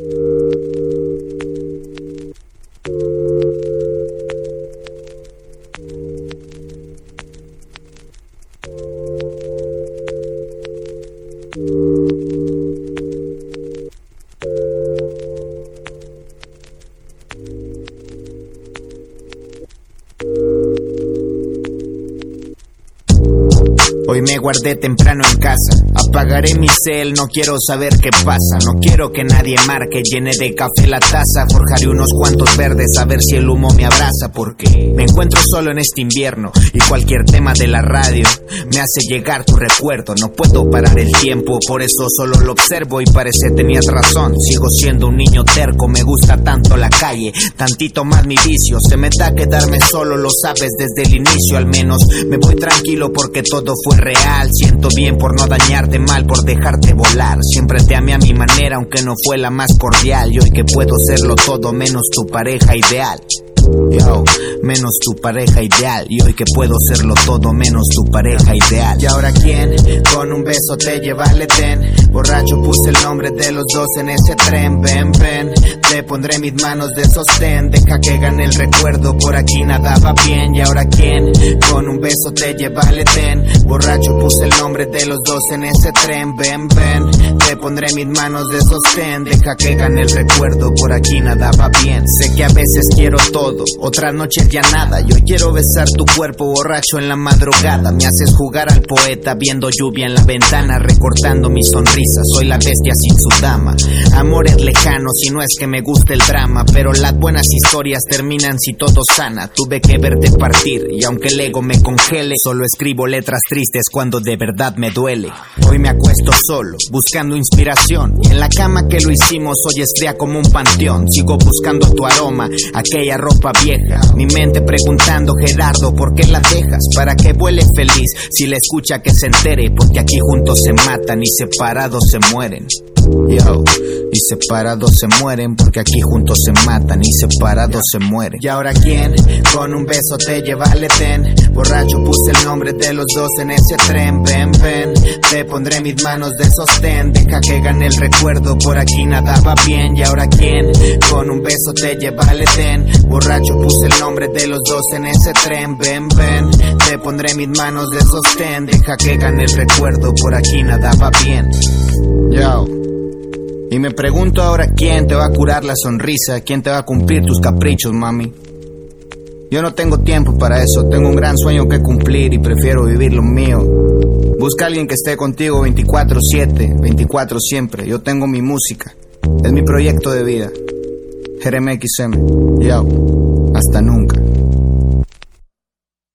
Hoy me guardé temprano en casa. Apagaré mi cel, no quiero saber qué pasa. No quiero que nadie marque, llene de café la taza. Forjaré unos cuantos verdes a ver si el humo me abraza. Porque me encuentro solo en este invierno. Y cualquier tema de la radio me hace llegar tu recuerdo. No puedo parar el tiempo, por eso solo lo observo. Y parece tenías razón. Sigo siendo un niño terco, me gusta tanto la calle. Tantito más mi vicio. Se me da quedarme solo, lo sabes desde el inicio al menos. Me voy tranquilo porque todo fue real. Siento bien por no dañarte mal, por dejarte volar. Siempre te amé a mi manera, aunque no fue la más cordial. Y hoy que puedo serlo todo menos tu pareja ideal. Menos tu pareja ideal. Y hoy que puedo serlo todo menos tu pareja ideal. Y ahora quién, con un beso te lleva al. Borracho puse el nombre de los dos en ese tren. Ven, ven, pondré mis manos de sostén. Deja que gane el recuerdo, por aquí nada va bien. Y ahora quién, con un beso te lleva al Edén. Borracho puse el nombre de los dos en ese tren. Ven, ven, te pondré mis manos de sostén. Deja que gane el recuerdo, por aquí nada va bien. Sé que a veces quiero todo, otras noches ya nada. Yo quiero besar tu cuerpo borracho en la madrugada. Me haces jugar al poeta viendo lluvia en la ventana, recortando mi sonrisa. Soy la bestia sin su dama. Amores lejanos y no es que me guste el drama, pero las buenas historias terminan si todo sana. Tuve que verte partir y aunque el ego me congele, solo escribo letras tristes cuando de verdad me duele. Hoy me acuesto solo, buscando inspiración. En la cama que lo hicimos hoy es fría como un panteón. Sigo buscando tu aroma, aquella ropa vieja. Mi mente preguntando, Gerardo, ¿por qué la dejas? Para que vuele feliz, si la escucha que se entere, porque aquí juntos se matan y separados se mueren. Yo, separados se mueren porque aquí juntos se matan y separados se mueren. Y ahora quién, con un beso te lleva al Edén. Borracho puse el nombre de los dos en ese tren. Ven, ven, te pondré mis manos de sostén. Deja que gane el recuerdo, por aquí nada va bien. Y ahora quién, con un beso te lleva al Edén. Borracho puse el nombre de los dos en ese tren. Ven, ven, te pondré mis manos de sostén. Deja que gane el recuerdo, por aquí nada va bien. Yo. Y me pregunto ahora quién te va a curar la sonrisa, quién te va a cumplir tus caprichos, mami. Yo no tengo tiempo para eso, tengo un gran sueño que cumplir y prefiero vivir lo mío. Busca alguien que esté contigo 24/7, 24 siempre. Yo tengo mi música, es mi proyecto de vida. Jeremy XM, yo, hasta nunca.